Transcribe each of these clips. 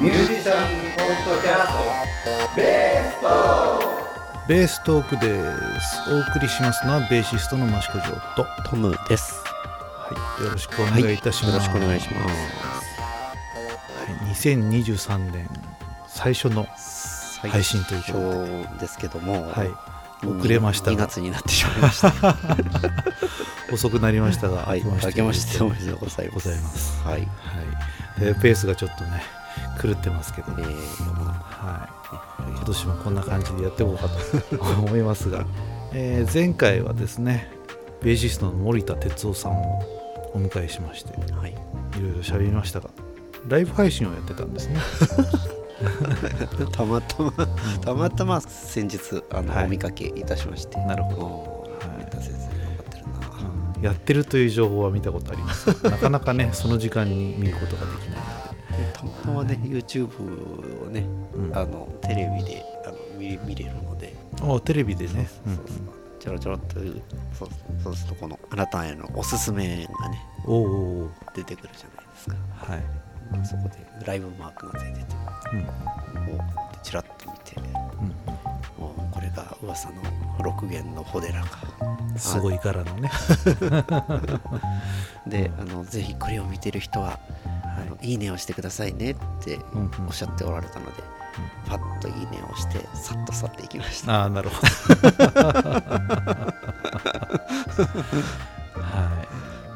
ミュージシャンポッドキャストベーストベーストークです。お送りしますのはベーシストの益子城と、はトムです。い、よろしくお願いいたします、よろしくお願いします。はい、2023年最初の配信ということで。すけども、はい。遅れましたが。2月になってしまいました。遅くなりましたが、はい、明けましておめでとうございます。はい。はい。でペースがちょっとね狂ってますけど、えー、はい、今年もこんな感じでやっていこうかと。思いますが、えー前回はですねベーシストの森田哲夫さんをお迎えしましてはい。いろいろ喋りましたがライブ配信をやってたんですね。たまたま、たまたま先日あの、はい。お見かけいたしまして、なるほど。ど。はい。先生頑張ってるな。うん。やってるという情報は見たことあります。がなかなかねその時間に見ることができないたまたまね、YouTube をね、うん。あのテレビであの見見れるので、のでテレビでね。ちょろちょろっとそうそうするとこのあなたへのおすすめがねうんお出てくるじゃないですか。はい、そこでライブマークが出てて、うん。もうちらっと見て、うん。もうこれが噂の六弦のホデラか。すごい柄のね。で、あのぜひこれを見てる人は、あのいいねをしてくださいねっておっしゃっておられたので、パッといいねをしてさっと去っていきました。ああなるほど。は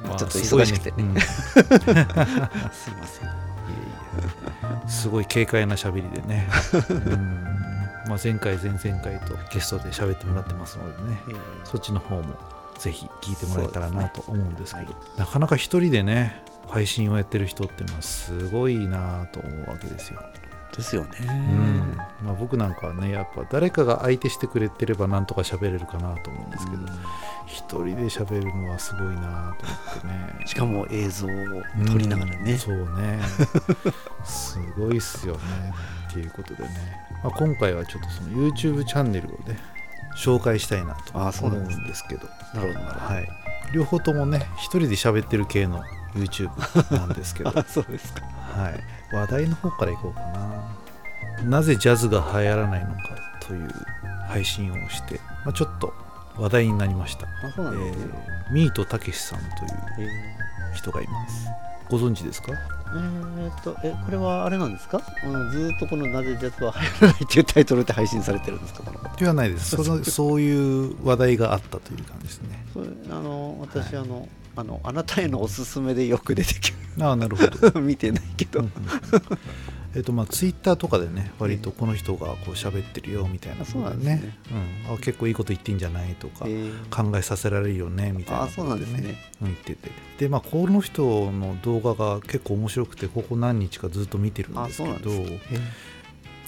い、まあちょっと忙しくて。ね。うん。い すいません。やいやすごい軽快な喋りでね、うん。まあ、前回前々回とゲストで喋ってもらってますのでね。えーそっちの方もぜひ聞いてもらえたらなと思うんですけど。そうなかなか一人でね配信をやってる人っていうのはすごいなと思うわけですよ、ですよね。うん。まあ、僕なんかはねやっぱ誰かが相手してくれてればなんとか喋れるかなと思うんですけど一人で喋るのはすごいなと思ってね。しかも映像を撮りながらね。うん。そうね。すごいっすよね。っていうことでね、まあ、今回はちょっとその YouTube チャンネルをね紹介したいなと思うなんですけどなるほど。はい、両方ともね一人で喋ってる系の YouTube なんですけど、は そうですか。い、話題の方からいこうかな。なぜジャズが流行らないのかという配信をして、まあ、ちょっと話題になりました。えーミートたけしさんというえー。人がいます。ご存知ですか？えーっと、え、これはあれなんですか？あのずーっとこのなぜジャズは流行らないっていうタイトルで配信されてるんですか？ではないです。その そういう話題があったという感じですね。あの、私、はい。あの、あの、あなたへのおすすめでよく出てきああなるほど。る。見てないけど。うんうんえっとまあツイッターとかでね割とこの人がこう喋ってるよみたいな。あそうなんでですね。うん、あ結構いいこと言ってんじゃないとか、えー。考えさせられるよねみたいなあそうなんですね。うん言ってて。でまあこの人の動画が結構面白くてここ何日かずっと見てるんあ、ですけど。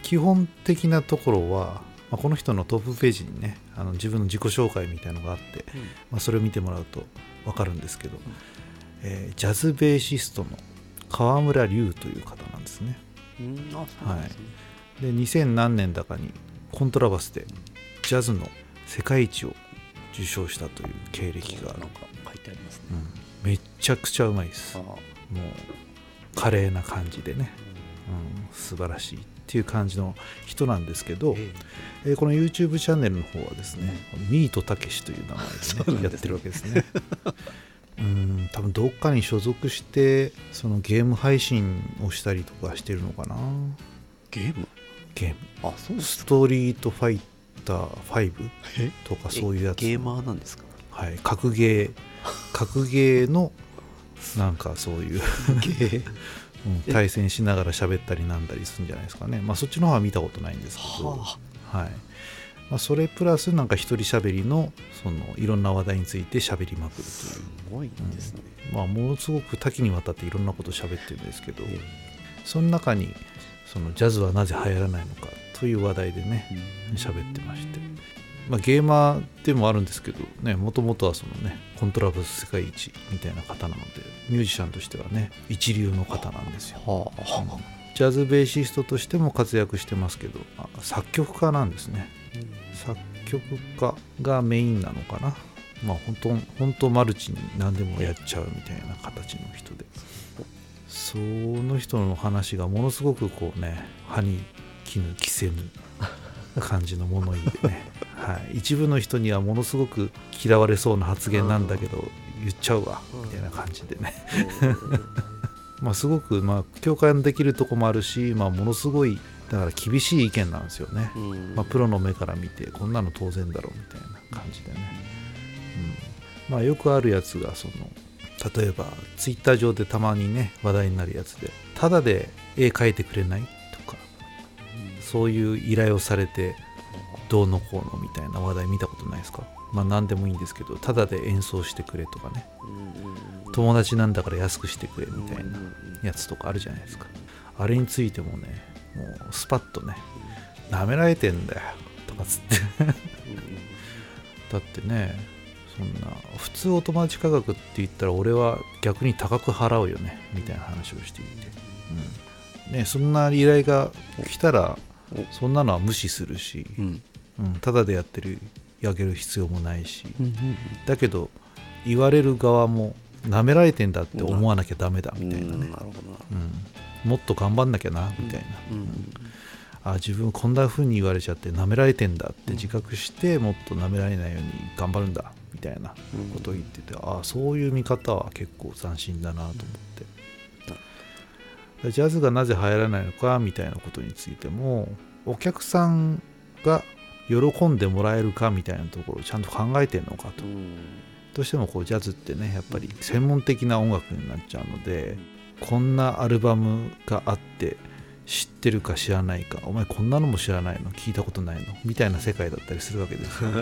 基本的なところは、まあ、この人のトップページにねあの自分の自己紹介みたいのがあって、まあ、それを見てもらうと分かるんですけど、えージャズベーシストの川村隆という方なんですね。うん、ですね。で2000何年だかにコントラバスでジャズの世界一を受賞したという経歴がある。なんか書いてありますね。うん、めっちゃくちゃうまいです。あもう華麗な感じでね、うん、素晴らしいっていう感じの人なんですけど、ええ。ーこの YouTube チャンネルの方はですね、ミートたけしという名前で、ね、ですねやってるわけですね。うん多分どっかに所属してそのゲーム配信をしたりとかしてるのかな。ゲーム？ゲーム。あ、そうストリートファイター5え？とかそういうやつ。ゲーマーなんですか？はい、格ゲー。格ゲーのなんかそういう、ゲーうん。対戦しながら喋ったりなんだりするんじゃないですかね。まあそっちの方は見たことないんですけど、ははい。まあ、それプラスなんか一人喋りのそのいろんな話題について喋りまくるという。すごいんですね。まあ、ものすごく多岐にわたっていろんなことを喋ってるんですけど、えその中にそのジャズはなぜ流行らないのかという話題でねうん。喋ってまして、まあ、ゲーマーでもあるんですけどねもともとはそのねコントラバス世界一みたいな方なのでミュージシャンとしてはね一流の方なんですよ。はあ。ジャズベーシストとしても活躍してますけどあ作曲家なんですね。作曲家がメインなのかな。まあ本当本当マルチに何でもやっちゃうみたいな形の人で。その人の話がものすごくこうね歯に絹着せぬ感じの物言いでね、はい、一部の人にはものすごく嫌われそうな発言なんだけど言っちゃうわみたいな感じでね。まあすごくまあ共感できるとこもあるし、まあ、ものすごいだから厳しい意見なんですよね、うん。まあ、プロの目から見てこんなの当然だろうみたいな感じでね、うん。まあ、よくあるやつがその例えばツイッター上でたまにね話題になるやつでただで絵描いてくれないとかそういう依頼をされてどうのこうのみたいな話題見たことないですか？まあ何でもいいんですけどただで演奏してくれとかね。友達なんだから安くしてくれみたいなやつとかあるじゃないですか。あれについてもねもうスパッとねなめられてんだよとかつって。だってねそんな普通お友達価格って言ったら俺は逆に高く払うよねみたいな話をしていて、うん。ね、そんな依頼が来たらお。そんなのは無視するし、うんうん、ただでやってるやげる必要もないし。うんだけど言われる側もなめられてんだって思わなきゃダメだみたいなね、なるほどな。うん、もっと頑張んなきゃなみたいな、うんあ自分こんな風に言われちゃってなめられてんだって自覚してもっとなめられないように頑張るんだみたいなことを言ってて、ああそういう見方は結構斬新だなと思って、ジャズがなぜ流行らないのかみたいなことについてもお客さんが喜んでもらえるかみたいなところをちゃんと考えてるのかと。うん。どうしてもこうジャズってねやっぱり専門的な音楽になっちゃうのでこんなアルバムがあって知ってるか知らないかお前こんなのも知らないの？聞いたことないの？みたいな世界だったりするわけですよ、う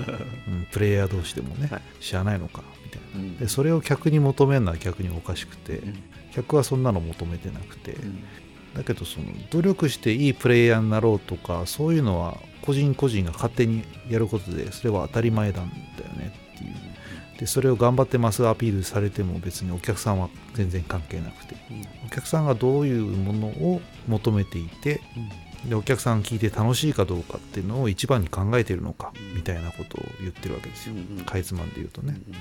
ん、プレイヤー同士でもね、はい。知らないのか？みたいな。うん。でそれを客に求めるのは逆におかしくてうん。客はそんなの求めてなくて。うん。だけどその努力していいプレイヤーになろうとかそういうのは個人個人が勝手にやることでそれは当たり前なんだよねっていう。でそれを頑張ってますアピールされても別にお客さんは全然関係なくて。お客さんがどういうものを求めていてでお客さん聞いて楽しいかどうかっていうのを一番に考えているのかうんみたいなことを言ってるわけですよ。かいつまんで言うとね、うん。うん。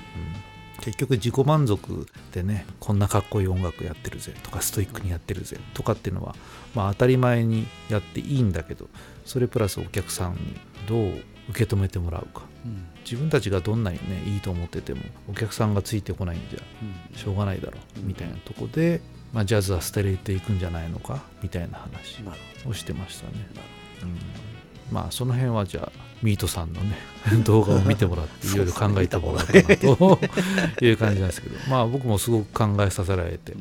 結局自己満足でねこんなかっこいい音楽やってるぜとかストイックにやってるぜとかっていうのはまあ当たり前にやっていいんだけどそれプラスお客さんにどう受け止めてもらうか。うん。自分たちがどんなにねいいと思っててもお客さんがついてこないんじゃしょうがないだろううん。みたいなとこで、まあ、ジャズは捨てれていくんじゃないのかみたいな話をしてましたね、うん、まあその辺はじゃあミートさんのね 動画を見てもらっていろいろ考えてもらおうかなと いう感じなんですけどまあ僕もすごく考えさせられて。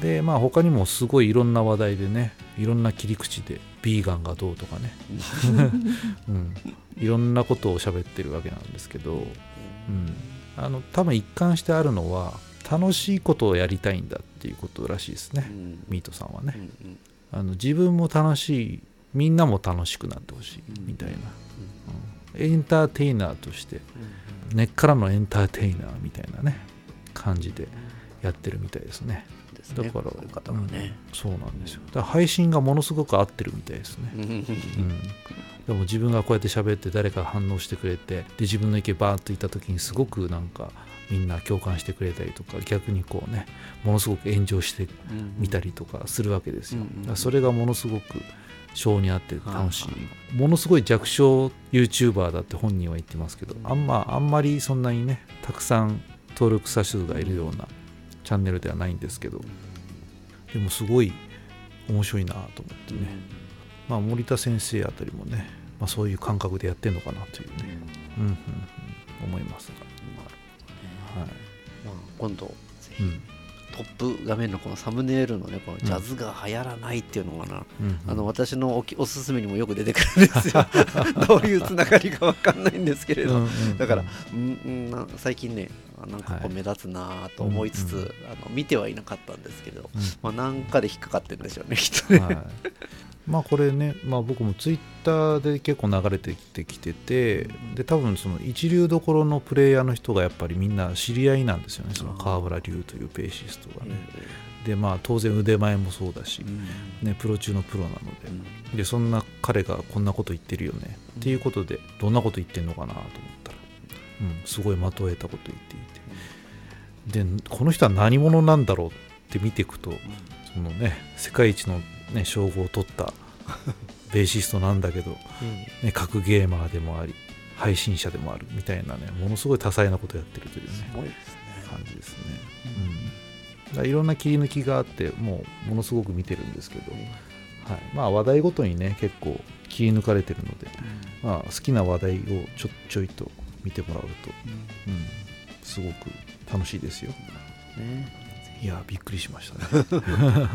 でまあ他にもすごいいろんな話題でねいろんな切り口でビーガンがどうとかね、うん、いろんなことを喋ってるわけなんですけど、うん、あの多分一貫してあるのは楽しいことをやりたいんだっていうことらしいですね、うん。ミートさんはね、うんうん。あの自分も楽しいみんなも楽しくなってほしいうん。みたいな、うん。エンターテイナーとしてうん。根っからのエンターテイナーみたいなね感じでやってるみたいですねですねだからそういう方がね。そうなんですよ。だから配信がものすごく合ってるみたいですね、うん。うん、でも自分がこうやって喋って誰かが反応してくれてで自分の意見バーッと言った時にすごくなんかみんな共感してくれたりとか逆にこうねものすごく炎上してみたりとかするわけですよ、それがものすごく性に合って楽しい。ものすごい弱小 YouTuber だって本人は言ってますけど、あんまあんまりそんなにねたくさん登録者数がいるようなチャンネルではないんですけどでもすごい面白いなと思ってね、まあ、森田先生あたりもね、まあ、そういう感覚でやってんのかなというね、うん。うんうん、思いますが、はい。まあ今度ぜひうん。トップ画面のこのサムネイルのねこのジャズが流行らないっていうのがな、うんうん。あの私のおきおすすめにもよく出てくるんですよ。どういうつながりかわかんないんですけれど、うんうんうん。だから、うん最近ねあなんかこうはい目立つなと思いつつ、うんうんあの見てはいなかったんですけど、うん。まあ、なんかで引っかかってるんでしょうねきっとね、はい、まあこれね、まあ、僕もツイッターで結構流れてきてきててで多分その一流どころのプレイヤーの人がやっぱりみんな知り合いなんですよね。その川村龍というベーシストがね。でまあ当然腕前もそうだし、ね、プロ中のプロなので。でそんな彼がこんなこと言ってるよね。っていうことでどんなこと言ってんのかなと思っうん、すごい的を得たこと言っていて。でこの人は何者なんだろうっって見ていくとそのね世界一の、ね、称号を取った ベーシストなんだけど、ね、格ゲーマーでもあり配信者でもあるみたいなねものすごい多彩なことをやってるというねね。感じですね、うん、だいろんな切り抜きがあってもうものすごく見てるんですけど、はい。まあ、話題ごとにね結構切り抜かれてるので、まあ、好きな話題をちょちょいと見てもらうと、うん、すごく楽しいですよ。ね。いやびっくりしましたね。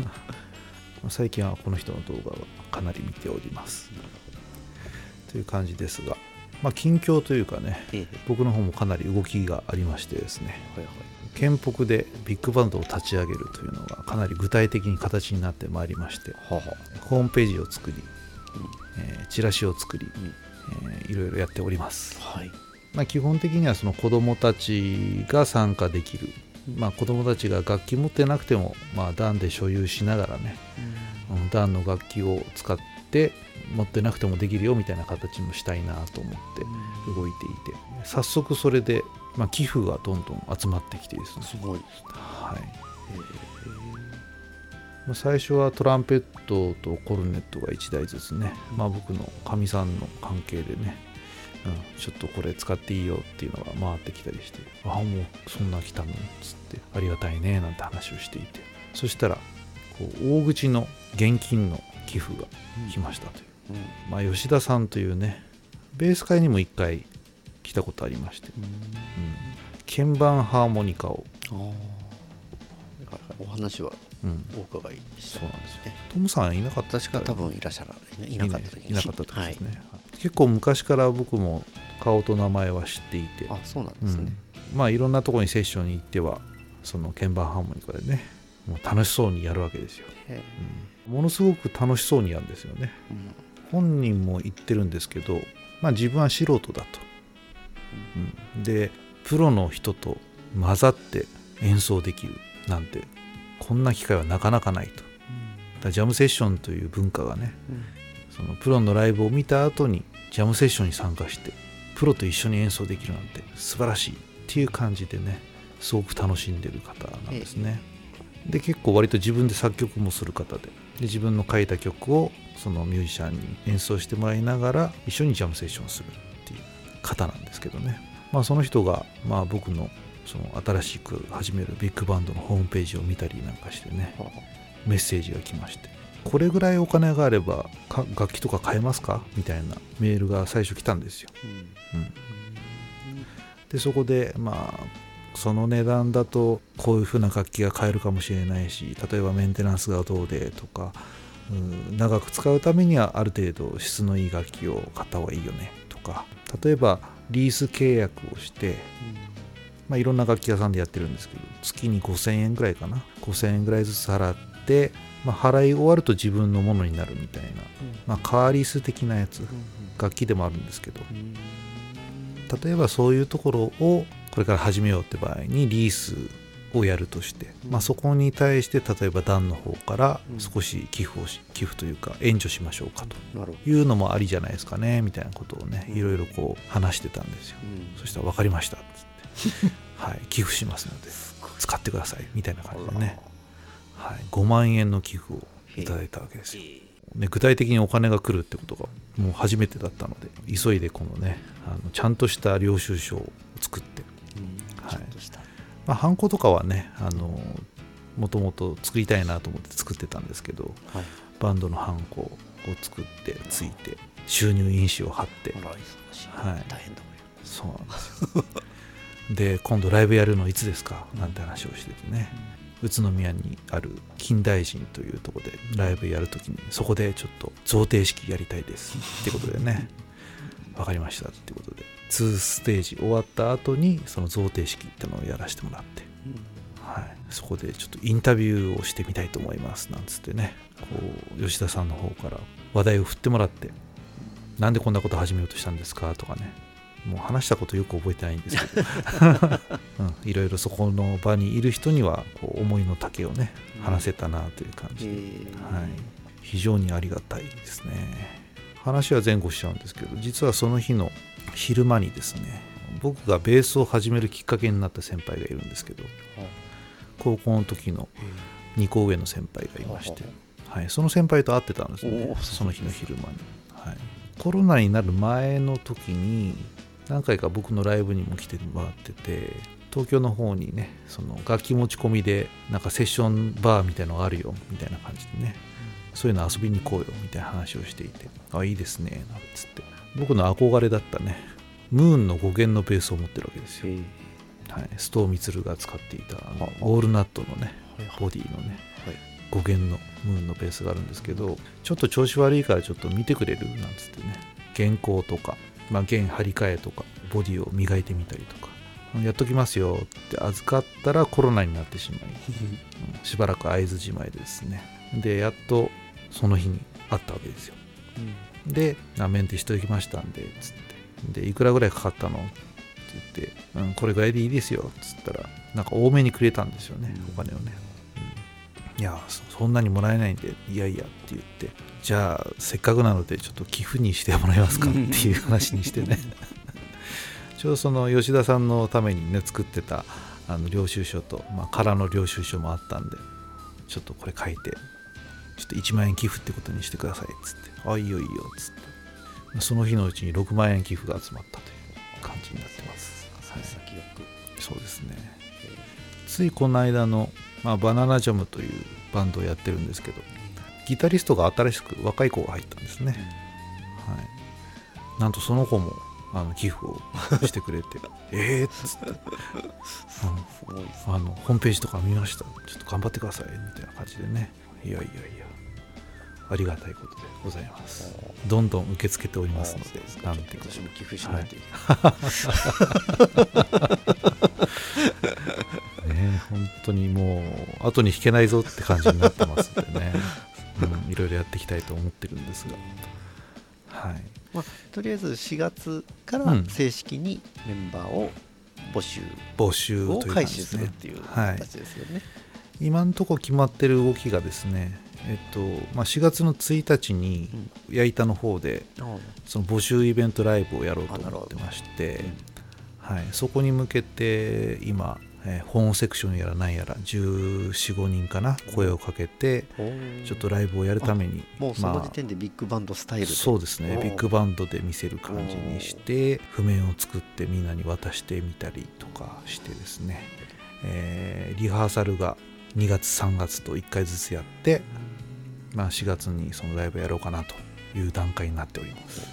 最近はこの人の動画はかなり見ております。という感じですが、まあ、近況というかねええ。僕の方もかなり動きがありましてですね。はいはい。県北でビッグバンドを立ち上げるというのがかなり具体的に形になってまいりましてははホームページを作り、えーチラシを作り、ん。えーいろいろやっております、はいまあ、基本的にはその子どもたちが参加できる、まあ、子どもたちが楽器持ってなくても、まあ、段で所有しながらね、うん。段の楽器を使って持ってなくてもできるよみたいな形もしたいなと思って動いていて。早速それで、まあ、寄付がどんどん集まってきてですね。すごい。ですねはいまあ最初はトランペットとコルネットが1台ずつね、まあ、僕のかみさんの関係でね、うん、ちょっとこれ使っていいよっていうのが回ってきたりして。ああもうそんな来たの？っつって。ありがたいねなんて話をしていて。そしたらこう大口の現金の寄付が来ましたという、まあ、吉田さんというねベース会にも1回来たことありまして、うん、鍵盤ハーモニカを、お話はうん、お伺いしたそうなんですよ。トムさんいなかった。私が多分いらっしゃらないいなかったいなかった時はいですね、結構昔から僕も顔と名前は知っていて。あそうなんでうん。すねまあいろんなところにセッションに行ってはその鍵盤ハーモニカでねもう楽しそうにやるわけですよ、うん。ものすごく楽しそうにやるんですよね。うん。本人も言ってるんですけどまあ自分は素人だと、うん。でプロの人と混ざって演奏できるなんてこんな機会はなかなかないと。だジャムセッションという文化がねうん。そのプロのライブを見た後にジャムセッションに参加してプロと一緒に演奏できるなんて素晴らしいっていう感じでねすごく楽しんでる方なんですね。で結構割と自分で作曲もする方でで自分の書いた曲をそのミュージシャンに演奏してもらいながら一緒にジャムセッションするっていう方なんですけどね、まあ、その人がまあ僕のその新しく始めるビッグバンドのホームページを見たりなんかしてねはあ。メッセージが来ましてこれぐらいお金があればか楽器とか買えますか？みたいなメールが最初来たんですよ、うん。うん、でそこでまあその値段だとこういう風な楽器が買えるかもしれないし例えばメンテナンスがどうでとかうん長く使うためにはある程度質のいい楽器を買った方がいいよねとか例えばリース契約をしてまあ、いろんな楽器屋さんでやってるんですけど月に5000円ぐらいかな？5000円ぐらいずつ払って、まあ、払い終わると自分のものになるみたいな、まあ、カーリース的なやつ楽器でもあるんですけど。うん。例えばそういうところをこれから始めようって場合にリースをやるとして、まあ、そこに対して例えば団の方から少し寄付をし寄付というか援助しましょうかと。いうのもありじゃないですかねみたいなことをねいろいろこう話してたんですよ。どうん。そしたら分かりましたっつって、はい、寄付しますので使ってくださいみたいな感じでね、はい、5万円の寄付をいただいたわけですよ、ね、具体的にお金が来るってことがもう初めてだったので急いでこのねあのちゃんとした領収書を作って、うん。はい。まあ、ハンコとかはねあのもともと作りたいなと思って作ってたんですけどはい。バンドのハンコを作ってついて収入印紙を貼って。はい。大変だそうなんですよ。で今度ライブやるのいつですか？なんて話をしててね宇都宮にある金大臣というとこでライブやるときにそこでちょっと贈呈式やりたいですってことでね。分かりましたってことで。2ステージ終わった後にその贈呈式ってのをやらせてもらって、はい、そこでちょっとインタビューをしてみたいと思いますなんつってね。こう吉田さんの方から話題を振ってもらって。なんでこんなこと始めようとしたんですかとかね。もう話したことよく覚えてないんですけど、うん、いろいろそこの場にいる人にはこう思いの丈をね話せたなという感じで、えはい、非常にありがたいですね。話は前後しちゃうんですけど実はその日の昼間にですね僕がベースを始めるきっかけになった先輩がいるんですけど高校の時の2個上の先輩がいましてはい、その先輩と会ってたんですよね。その日の昼間に、はい、コロナになる前の時に何回か僕のライブにも来てもらってて東京の方にねその楽器持ち込みでなんかセッションバーみたいのがあるよみたいな感じでねそういうの遊びに行こうよみたいな話をしていてあいいですねなんつって。僕の憧れだったねムーンの語源のベースを持ってるわけですよ、はい、須藤満が使っていたあのはあウォールナットのねボディのねはい。語源のムーンのベースがあるんですけどちょっと調子悪いからちょっと見てくれる？なんつってね。原稿とか、まあ、弦張り替えとかボディを磨いてみたりとかやっときますよって預かったらコロナになってしまい、うん。しばらく会津じまいでですね。でやっとその日に会ったわけですよ。で「あメンテしときましたんで」つって「でいくらぐらいかかったの?」って言って、うん「これぐらいでいいですよ」っつったらなんか多めにくれたんですよね、うん。お金をね、うんいやそそんなにもらえないんでいやいやって言ってじゃあせっかくなのでちょっと寄付にしてもらえますかっていう話にしてね。ちょうどその吉田さんのためにね作ってたあの領収書と、まあ、空の領収書もあったんでちょっとこれ書いてちょっと1万円寄付ってことにしてくださいっつって。あいいよいいよっつって。その日のうちに6万円寄付が集まったという感じになってます、はい、そうですね。ついこの間の、まあ、バナナジャムというバンドをやってるんですけどギタリストが新しく若い子が入ったんですね、はい、なんとその子もあの寄付をしてくれて えーっつって、あのホームページとか見ました。ちょっと頑張ってください。みたいな感じでね。いやいやいや。ありがたいことでございます。どんどん受け付けておりますのでなんていうか。私も寄付しないといけない、ね本当にもう後に引けないぞって感じになってますんでね、うん、いろいろやっていきたいと思ってるんですが。はい。まあ、とりあえず4月からうん。正式にメンバーを募集。募集を開始するっていうはい形ですよね。今のところ決まってる動きがですねえっとまあ、4月の1日に矢板の方でその募集イベントライブをやろうと思ってまして、はい、そこに向けて今、えー本セクションやらなんやら1415人かな声をかけてちょっとライブをやるためにもうそのまあ時点でビッグバンドスタイルで、そうですねビッグバンドで見せる感じにして譜面を作ってみんなに渡してみたりとかしてですね、えーリハーサルが2月3月と1回ずつやって、まあ、4月にそのライブやろうかなという段階になっております、は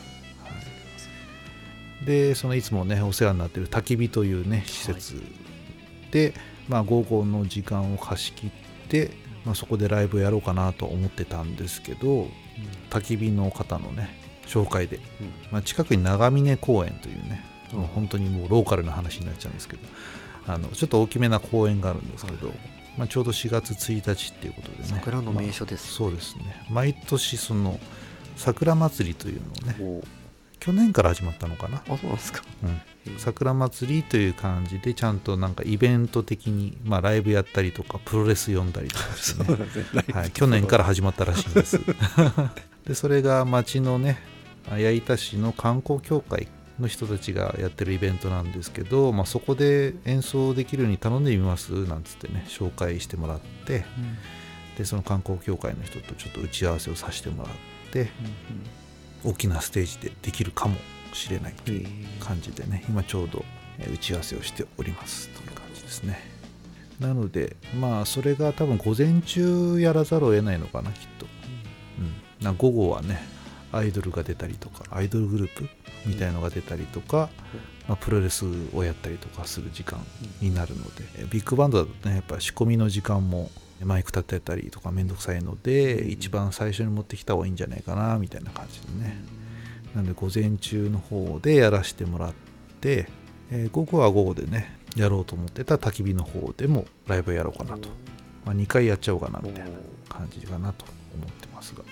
い。でそのいつもねお世話になっている焚き火というね施設で、まあ、午後の時間を貸し切って、まあ、そこでライブをやろうかなと思ってたんですけど焚き火の方のね紹介で、まあ、近くに長峰公園というね、もう本当にもうローカルな話になっちゃうんですけどあのちょっと大きめな公園があるんですけど、まあ、ちょうど4月1日っていうことでね桜の名ま所です。あそうですね。毎年その桜祭りというのをね去年から始まったのかな、あそうなんですか。うん、桜祭りという感じでちゃんとなんかイベント的に、まあ、ライブやったりとかプロレス読んだりとかして ね。はい、去年から始まったらしいんです。でそれが町のね矢板市の観光協会の人たちがやってるイベントなんですけど、まあ、そこで演奏できるように頼んでみますなんつってね紹介してもらってでその観光協会の人とちょっと打ち合わせをさせてもらって大きなステージでできるかもしれないという感じでね今ちょうどえー打ち合わせをしておりますという感じですね。なのでまあそれが多分午前中やらざるを得ないのかなきっと、うん、な午後はねアイドルが出たりとかアイドルグループみたいのが出たりとか、まあ、プロレスをやったりとかする時間になるので、えビッグバンドだとねやっぱ仕込みの時間もマイク立てたりとかめんどくさいので、一番最初に持ってきた方がいいんじゃないかなみたいな感じでね、なので午前中の方でやらせてもらって、えー午後は午後でねやろうと思ってた焚き火の方でもライブやろうかなと、まあ、2回やっちゃおうかなみたいな感じかなと思ってますが、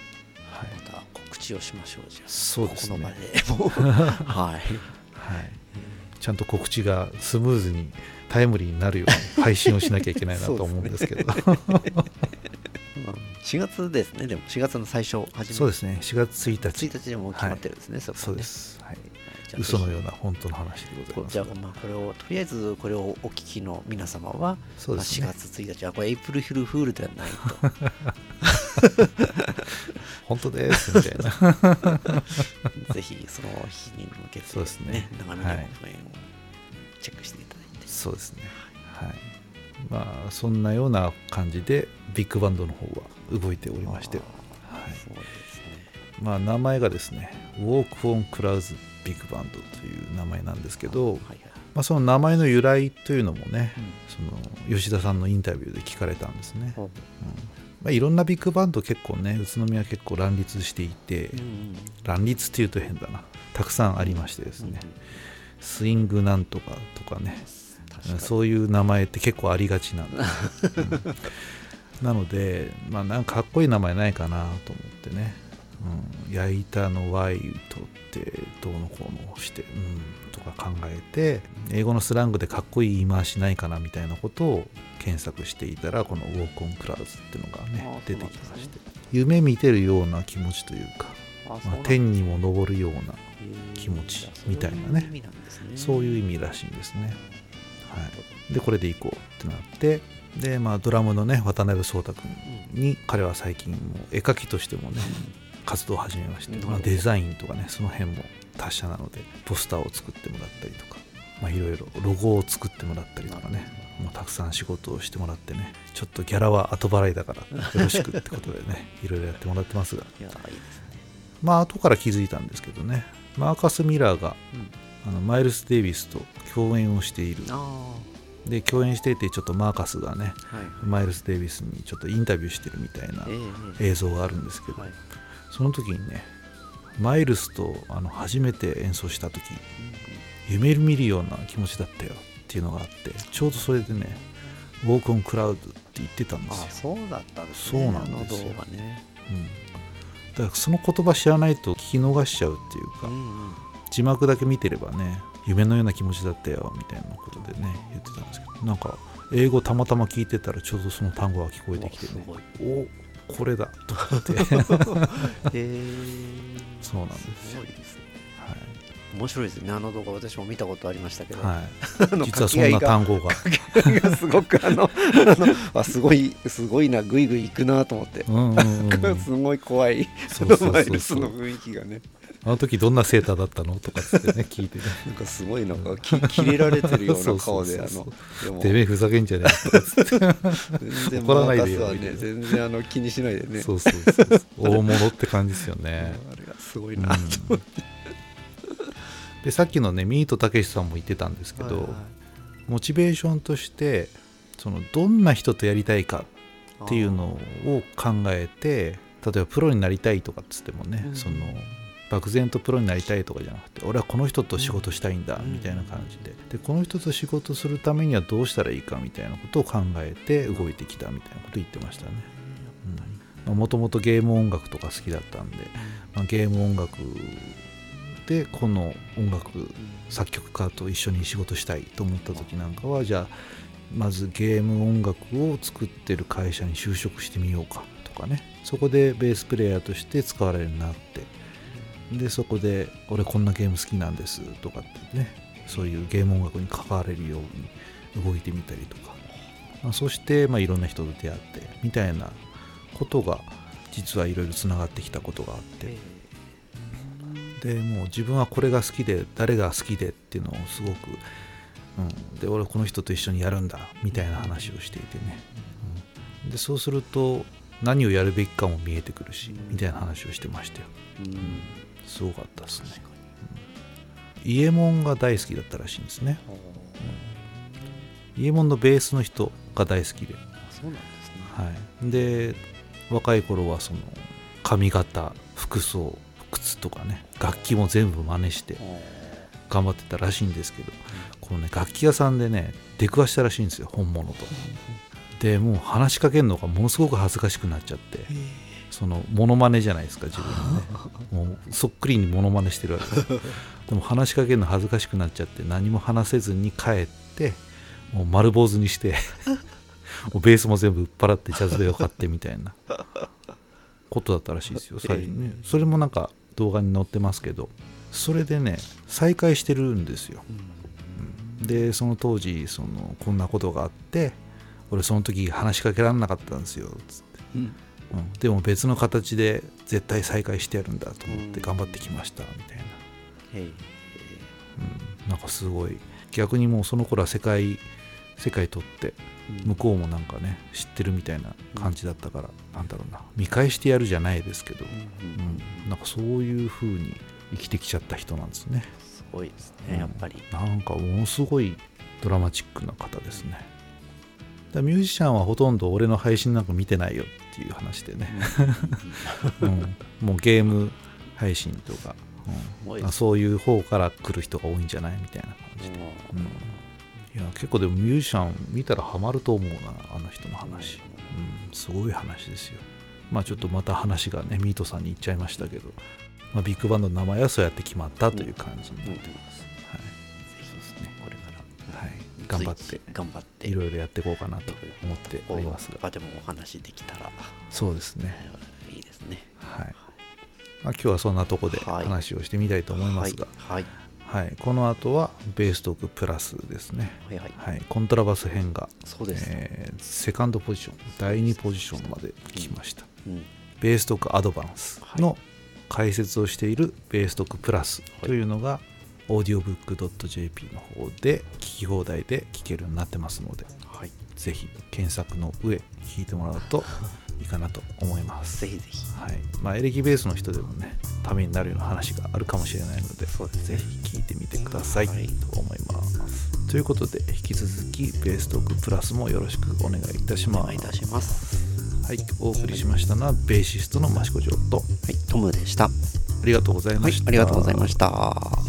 はい、また告知をしましょうじゃあ。そうですね。この場でもう。はい。はい、ちゃんと告知がスムーズにタイムリーになるように配信をしなきゃいけないなと思うんですけど。4月ですね。でも4月の最初初めそうですね。4月1日。1日でもう決まってるんですね、そこねそうです、はい、嘘のような本当の話でございます。じゃあまあこれをとりあえずこれをお聞きの皆様は、まあ、4そうですね。月1日。はこれエイプリルフールではない 本当ですみたいな。と ぜひその日に向けてそうですね。長野のはい。公演をチェックしていただそうですね。はい。まあそんなような感じでビッグバンドの方は動いておりまして。はい。そうですね。まあ名前がですね Walk on Clouds Big Band という名前なんですけど、はいはい。まあ、その名前の由来というのもねうん。その吉田さんのインタビューで聞かれたんですね、ほう。うん。まあ、いろんなビッグバンド結構ね宇都宮結構乱立していて、乱立っていうと変だな。たくさんありましてですね、スイングなんとかとかねそういう名前って結構ありがちなんで、うん。なので、まあ、なんかかっこいい名前ないかなと思ってね、うん、焼いたの Y とってどうのこうのして、うん、とか考えて英語のスラングでかっこいい言い回しないかなみたいなことを検索していたらこの「ウォークオンクラウズ」っていうのがね出てきまして。夢見てるような気持ちというか、まあ天にも昇るような気持ちみたいなね。そういう意味らしいんですね。はい、でこれでいこうってなってで、まあ、ドラムのね渡辺壮太君に彼は最近もう絵描きとしてもね活動を始めまして、まあ、デザインとかねその辺も達者なのでポスターを作ってもらったりとか、まあ、いろいろロゴを作ってもらったりとかねもうたくさん仕事をしてもらってねちょっとギャラは後払いだからよろしくってことでね いろいろやってもらってますが。いやいいですね。まあ後から気づいたんですけどね。マーカス・ミラーがうんあのマイルス・デイビスと共演をしている。あで共演していてちょっとマーカスがねあはい。マイルス・デイビスにちょっとインタビューしてるみたいな映像があるんですけど、えはい。その時にねマイルスとあの初めて演奏した時夢見るような気持ちだったよっていうのがあってちょうどそれでね「ウォーク・オン・クラウド」って言ってたんであすよ、そうだったんですねそうなんですよ。ね。うん、だからその言葉知らないと聞き逃しちゃうっていうか、うんうん字幕だけ見てればね夢のような気持ちだったよみたいなことでね言ってたんですけどなんか英語たまたま聞いてたらちょうどその単語が聞こえてきてねおこれだと思って。え そうなんですすごいですね面白いですね。あの動画私も見たことありましたけど、はい、実はそんな単語が、すごくあのあのあすごいすごいなぐいぐいいくなと思って、うんうんうんうん。すごい怖い。そうそうそうそう。マイルスの雰囲気がね。あの時どんなセーターだったのとかつってね聞いてね。なんかすごいなんかき切れられてるような顔であのてめえふざけんじゃねえとかつって。全然怒らないでよね全然あの気にしないでね。そうそうそう大物って感じですよね、あれがすごいうんな、でさっきのねミートたけしさんも言ってたんですけど、はいはい。モチベーションとしてそのどんな人とやりたいかっていうのを考えて例えばプロになりたいとかっつってもね、うん。その漠然とプロになりたいとかじゃなくて俺はこの人と仕事したいんだうん。みたいな感じで。でこの人と仕事するためにはどうしたらいいかみたいなことを考えて動いてきたみたいなことを言ってましたね。もともとゲーム音楽とか好きだったんで、まあ、ゲーム音楽でこの音楽作曲家と一緒に仕事したいと思った時なんかはじゃあまずゲーム音楽を作ってる会社に就職してみようかとかね。そこでベースプレーヤーとして使われるようになって。でそこで「俺こんなゲーム好きなんです」とかってね。そういうゲーム音楽に関われるように動いてみたりとか、まあ、そして、まあ、いろんな人と出会ってみたいなことが実はいろいろつながってきたことがあって。でもう自分はこれが好きで誰が好きでっていうのをすごく、うん、で俺この人と一緒にやるんだみたいな話をしていてね、うん、でそうすると何をやるべきかも見えてくるしみたいな話をしてましたよ。うん。すごかったですね。イエモンが大好きだったらしいんですね。イエモンのベースの人が大好きで、あそうなんですね。はい、で若い頃はその髪型服装靴とかね楽器も全部真似して頑張ってたらしいんですけどこのね楽器屋さんでね出くわしたらしいんですよ本物と。でもう話しかけるのがものすごく恥ずかしくなっちゃってそのモノマネじゃないですか自分のね。もうそっくりにモノマネしてるわけです。でも話しかけるの恥ずかしくなっちゃって何も話せずに帰ってもう丸坊主にして もうベースも全部売っ払ってジャズベを買ってみたいなことだったらしいですよ最近ね。それもなんか動画に載ってますけどそれでね再会してるんですよ。うん。でその当時そのこんなことがあって俺その時話しかけられなかったんですよつって、うん。うん、でも別の形で絶対再会してやるんだと思ってうん頑張ってきましたみたいな、うん、なんかすごい。逆にもうその頃は世界世界とって向こうもなんかね知ってるみたいな感じだったから、なんだろうな。見返してやるじゃないですけど、うんうん、なんかそういう風に生きてきちゃった人なんですね。すごいですねやっぱり。なんかものすごいドラマチックな方ですね。だミュージシャンはほとんど俺の配信なんか見てないよっていう話でね、うん、もうゲーム配信とか、うん、そういう方から来る人が多いんじゃないみたいな感じで、うん、いや結構でもミュージシャン見たらハマると思うなあの人の話、うん、すごい話ですよ。まあちょっとまた話がねミートさんに行っちゃいましたけど、まあ、ビッグバンドの名前はそうやって決まったという感じになってます、はい。ぜひね。これから。はい、頑張って。頑張って。いろいろやっていこうかなと思っておりますが。他でもお話できたらそうですね。えーいいですね。はい、まあ、今日はそんなとこではい。話をしてみたいと思いますが、はい。はいこの後はベーストークプラスですね、はいはい。はい、コントラバス編が、そうです。えーセカンドポジション第2ポジションまで来ました、うん。ベーストークアドバンスの解説をしているベーストークプラスというのが、audiobook.jp の方で聞き放題で聞けるようになってますのではい。ぜひ検索の上聞いてもらうと いいかなと思います。ぜひぜひ。はい。まあ、エレキベースの人でもねためになるような話があるかもしれないのでそうですね。ぜひ聞いてみてください、はい。と思います。ということで引き続きベーストークプラスもよろしくお願いいたします。お願いいたします。はい、お送りしましたのはベーシストの益子城とはい。トムでした。はありがとうございました。い。ありがとうございました